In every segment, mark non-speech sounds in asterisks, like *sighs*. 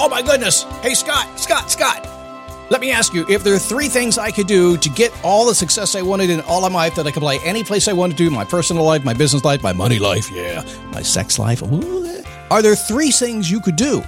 Oh my goodness. Hey, Scott, Scott, Scott. Let me ask you if there are three things I could do to get all the success I wanted in all of my life that I could play any place I wanted to my personal life, my business life, my money life, yeah, my sex life. Ooh, are there three things you could do?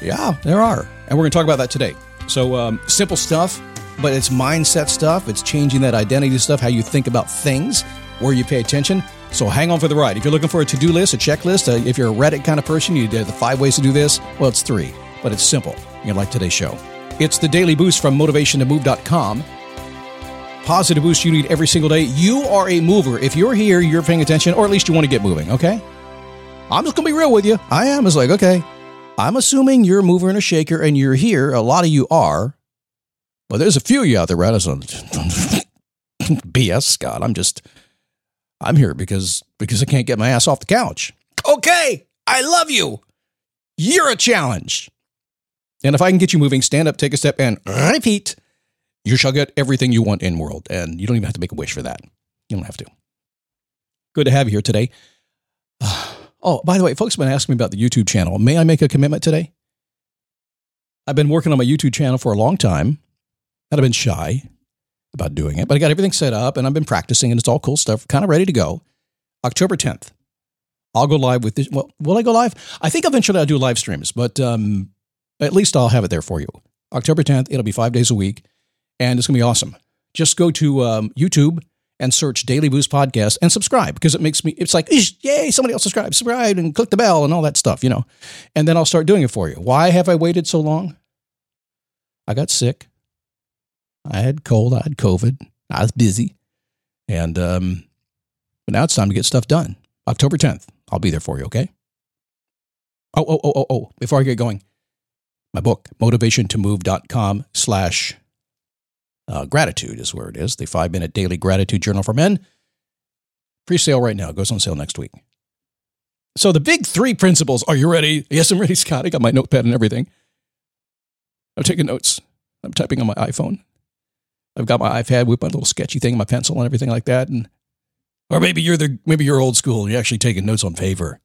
Yeah, there are. And we're going to talk about that today. So, um, simple stuff, but it's mindset stuff. It's changing that identity stuff, how you think about things, where you pay attention. So hang on for the ride. If you're looking for a to do list, a checklist, uh, if you're a Reddit kind of person, you did the five ways to do this. Well, it's three, but it's simple. You'll like today's show. It's the daily boost from motivationtomove.com. Positive boost you need every single day. You are a mover. If you're here, you're paying attention, or at least you want to get moving, okay? I'm just going to be real with you. I am. It's like, okay, I'm assuming you're a mover and a shaker and you're here. A lot of you are. But there's a few of you out there, right? BS, Scott. *laughs* I'm just I'm here because because I can't get my ass off the couch. Okay, I love you. You're a challenge. And if I can get you moving, stand up, take a step, and repeat, you shall get everything you want in world. And you don't even have to make a wish for that. You don't have to. Good to have you here today. *sighs* Oh, by the way, folks have been asking me about the YouTube channel. May I make a commitment today? I've been working on my YouTube channel for a long time, and I've been shy about doing it, but I got everything set up and I've been practicing and it's all cool stuff, kind of ready to go. October 10th, I'll go live with this. Well, will I go live? I think eventually I'll do live streams, but um, at least I'll have it there for you. October 10th, it'll be five days a week and it's going to be awesome. Just go to um, YouTube and search Daily Boost Podcast and subscribe because it makes me, it's like, yay, somebody else subscribe, subscribe and click the bell and all that stuff, you know. And then I'll start doing it for you. Why have I waited so long? I got sick. I had cold, I had COVID, I was busy. And um, but now it's time to get stuff done. October 10th, I'll be there for you, okay? Oh, oh, oh, oh, oh, before I get going, my book, motivationtomove.com slash uh, gratitude is where it is. The five minute daily gratitude journal for men. Pre sale right now. It goes on sale next week. So the big three principles. Are you ready? Yes, I'm ready, Scott. I got my notepad and everything. I'm taking notes. I'm typing on my iPhone. I've got my iPad with my little sketchy thing, my pencil and everything like that. And or maybe you're the maybe you're old school and you're actually taking notes on paper.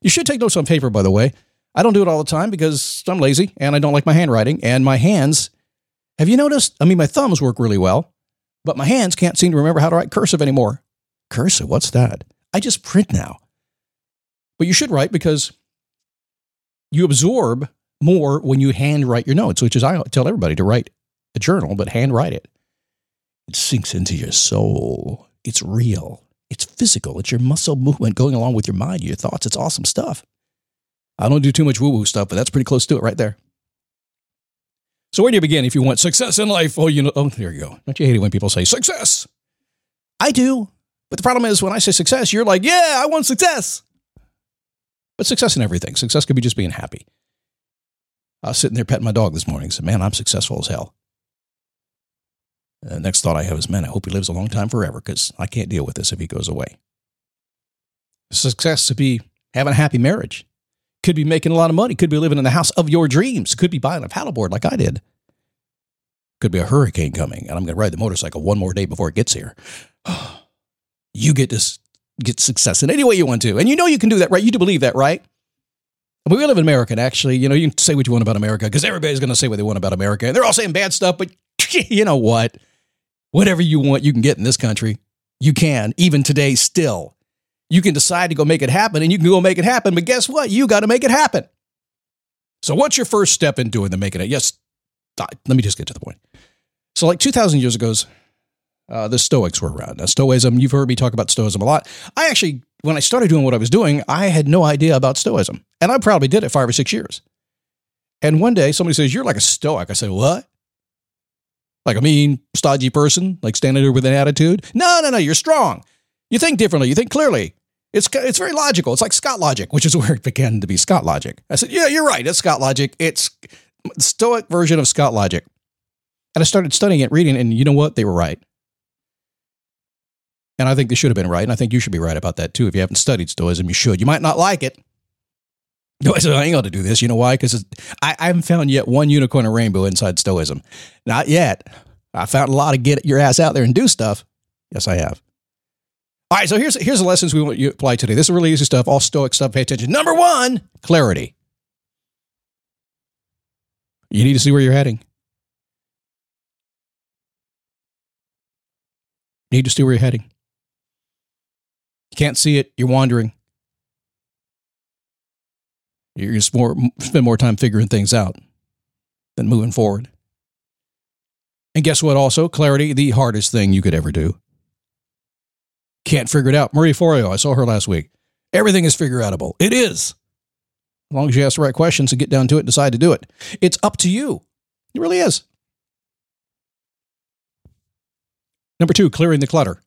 You should take notes on paper, by the way. I don't do it all the time because I'm lazy and I don't like my handwriting. And my hands, have you noticed? I mean, my thumbs work really well, but my hands can't seem to remember how to write cursive anymore. Cursive, what's that? I just print now. But you should write because you absorb more when you handwrite your notes, which is I tell everybody to write a journal, but handwrite it. It sinks into your soul. It's real. It's physical. It's your muscle movement going along with your mind, your thoughts. It's awesome stuff. I don't do too much woo woo stuff, but that's pretty close to it right there. So, where do you begin if you want success in life? Oh, you know, oh, there you go. Don't you hate it when people say success? I do. But the problem is when I say success, you're like, yeah, I want success. But success in everything. Success could be just being happy. I was sitting there petting my dog this morning and said, man, I'm successful as hell. The next thought I have is, man, I hope he lives a long time forever because I can't deal with this if he goes away. Success to be having a happy marriage. Could be making a lot of money. Could be living in the house of your dreams. Could be buying a paddleboard like I did. Could be a hurricane coming, and I'm going to ride the motorcycle one more day before it gets here. *sighs* you get to get success in any way you want to. And you know you can do that, right? You do believe that, right? We live in America, and actually, you know, you can say what you want about America because everybody's going to say what they want about America. And they're all saying bad stuff, but *laughs* you know what? Whatever you want, you can get in this country. You can, even today, still. You can decide to go make it happen, and you can go make it happen, but guess what? You got to make it happen. So, what's your first step in doing the making it? Yes, let me just get to the point. So, like 2,000 years ago, uh, the Stoics were around. Now, Stoicism, you've heard me talk about Stoicism a lot. I actually, when I started doing what I was doing, I had no idea about Stoicism. And I probably did it five or six years. And one day somebody says, You're like a Stoic. I said, What? Like a mean, stodgy person, like standing there with an attitude? No, no, no, you're strong. You think differently. You think clearly. It's, it's very logical. It's like Scott logic, which is *laughs* where it began to be Scott logic. I said, Yeah, you're right. It's Scott logic. It's Stoic version of Scott logic. And I started studying it, reading, and you know what? They were right. And I think they should have been right. And I think you should be right about that too. If you haven't studied Stoicism, you should. You might not like it. No, I said, I ain't got to do this. You know why? Because I, I, haven't found yet one unicorn or rainbow inside Stoicism. Not yet. I found a lot of get your ass out there and do stuff. Yes, I have. All right, so here's here's the lessons we want you to apply today. This is really easy stuff, all Stoic stuff. Pay attention. Number one, clarity. You need to see where you're heading. You need to see where you're heading. You can't see it. You're wandering. You're just more spend more time figuring things out than moving forward. And guess what? Also, clarity, the hardest thing you could ever do. Can't figure it out. Marie Forleo, I saw her last week. Everything is figure outable. It is. As long as you ask the right questions and get down to it and decide to do it. It's up to you. It really is. Number two, clearing the clutter.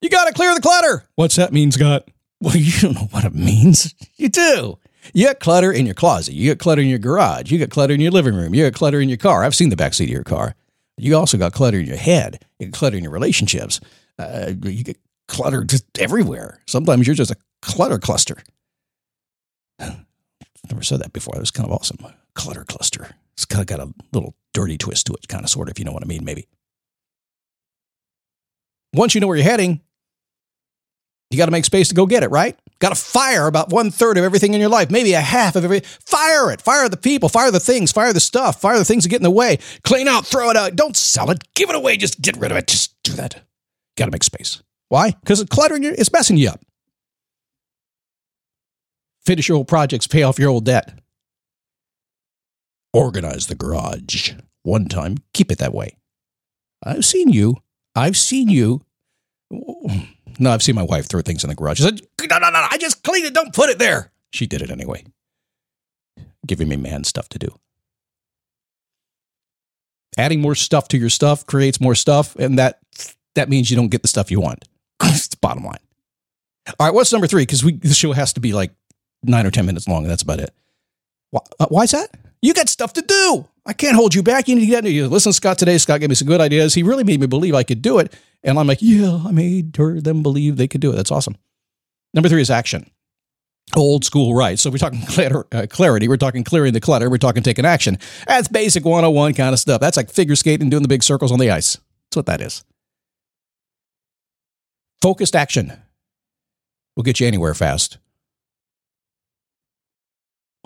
You got to clear the clutter. What's that mean, Scott? Well, *laughs* you don't know what it means. You do. You got clutter in your closet. You got clutter in your garage. You got clutter in your living room. You got clutter in your car. I've seen the backseat of your car. You also got clutter in your head. You got clutter in your relationships. Uh, you get clutter just everywhere. Sometimes you're just a clutter cluster. *sighs* Never said that before. That was kind of awesome. Clutter cluster. It's kind of got a little dirty twist to it, kind of, sort of, if you know what I mean, maybe. Once you know where you're heading, you got to make space to go get it, right? Got to fire about one third of everything in your life, maybe a half of every. Fire it. Fire the people. Fire the things. Fire the stuff. Fire the things that get in the way. Clean out. Throw it out. Don't sell it. Give it away. Just get rid of it. Just do that. Got to make space. Why? Because it's cluttering you. It's messing you up. Finish your old projects. Pay off your old debt. Organize the garage. One time. Keep it that way. I've seen you. I've seen you no, I've seen my wife throw things in the garage. She said, no, no, no, I just cleaned it. Don't put it there. She did it anyway, giving me man stuff to do. Adding more stuff to your stuff creates more stuff, and that that means you don't get the stuff you want. *laughs* it's bottom line. All right, what's number three? Because we the show has to be like nine or ten minutes long, and that's about it. Why, uh, why is that? You got stuff to do. I can't hold you back. You need to get you listen, Scott. Today, Scott gave me some good ideas. He really made me believe I could do it. And I'm like, yeah, I made her them believe they could do it. That's awesome. Number three is action. Old school, right? So we're talking *laughs* uh, clarity. We're talking clearing the clutter. We're talking taking action. That's basic 101 kind of stuff. That's like figure skating, doing the big circles on the ice. That's what that is. Focused action will get you anywhere fast.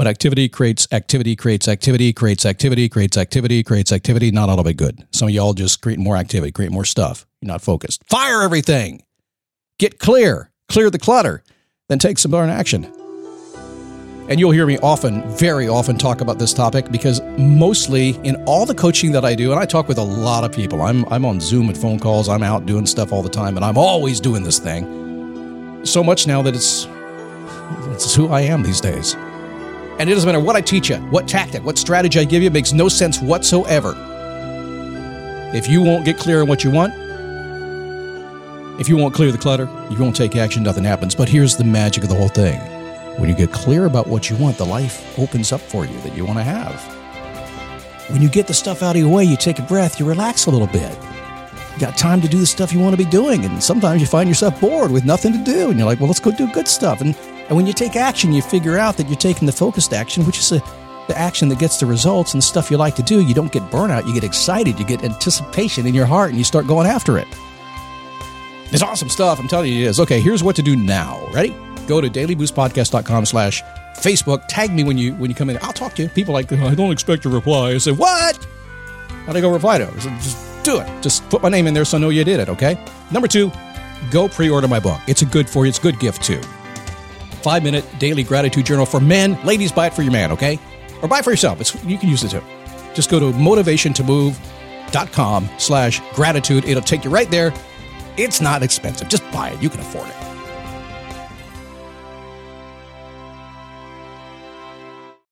Activity creates activity, creates activity, creates activity, creates activity, creates activity. Not all of it good. Some of y'all just create more activity, create more stuff. You're not focused. Fire everything. Get clear. Clear the clutter. Then take some more action. And you'll hear me often, very often, talk about this topic because mostly in all the coaching that I do, and I talk with a lot of people. I'm I'm on Zoom and phone calls. I'm out doing stuff all the time, and I'm always doing this thing. So much now that it's it's who I am these days. And it doesn't matter what I teach you, what tactic, what strategy I give you, makes no sense whatsoever. If you won't get clear on what you want, if you won't clear the clutter, you won't take action, nothing happens. But here's the magic of the whole thing. When you get clear about what you want, the life opens up for you that you want to have. When you get the stuff out of your way, you take a breath, you relax a little bit. You got time to do the stuff you want to be doing. And sometimes you find yourself bored with nothing to do. And you're like, well, let's go do good stuff. And and when you take action, you figure out that you're taking the focused action, which is a, the action that gets the results and the stuff you like to do. You don't get burnout, you get excited, you get anticipation in your heart, and you start going after it. It's awesome stuff. I'm telling you it is. Okay, here's what to do now. Ready? Go to dailyboostpodcast.com slash Facebook. Tag me when you when you come in. I'll talk to you. People like, I don't expect a reply. I say, what? How'd I go reply to? I said, just do it. Just put my name in there so I know you did it, okay? Number two, go pre-order my book. It's a good for you. It's a good gift too. Five minute daily gratitude journal for men. Ladies, buy it for your man, okay? Or buy it for yourself. It's, you can use it too. Just go to motivationtomove.com slash gratitude. It'll take you right there. It's not expensive. Just buy it. You can afford it.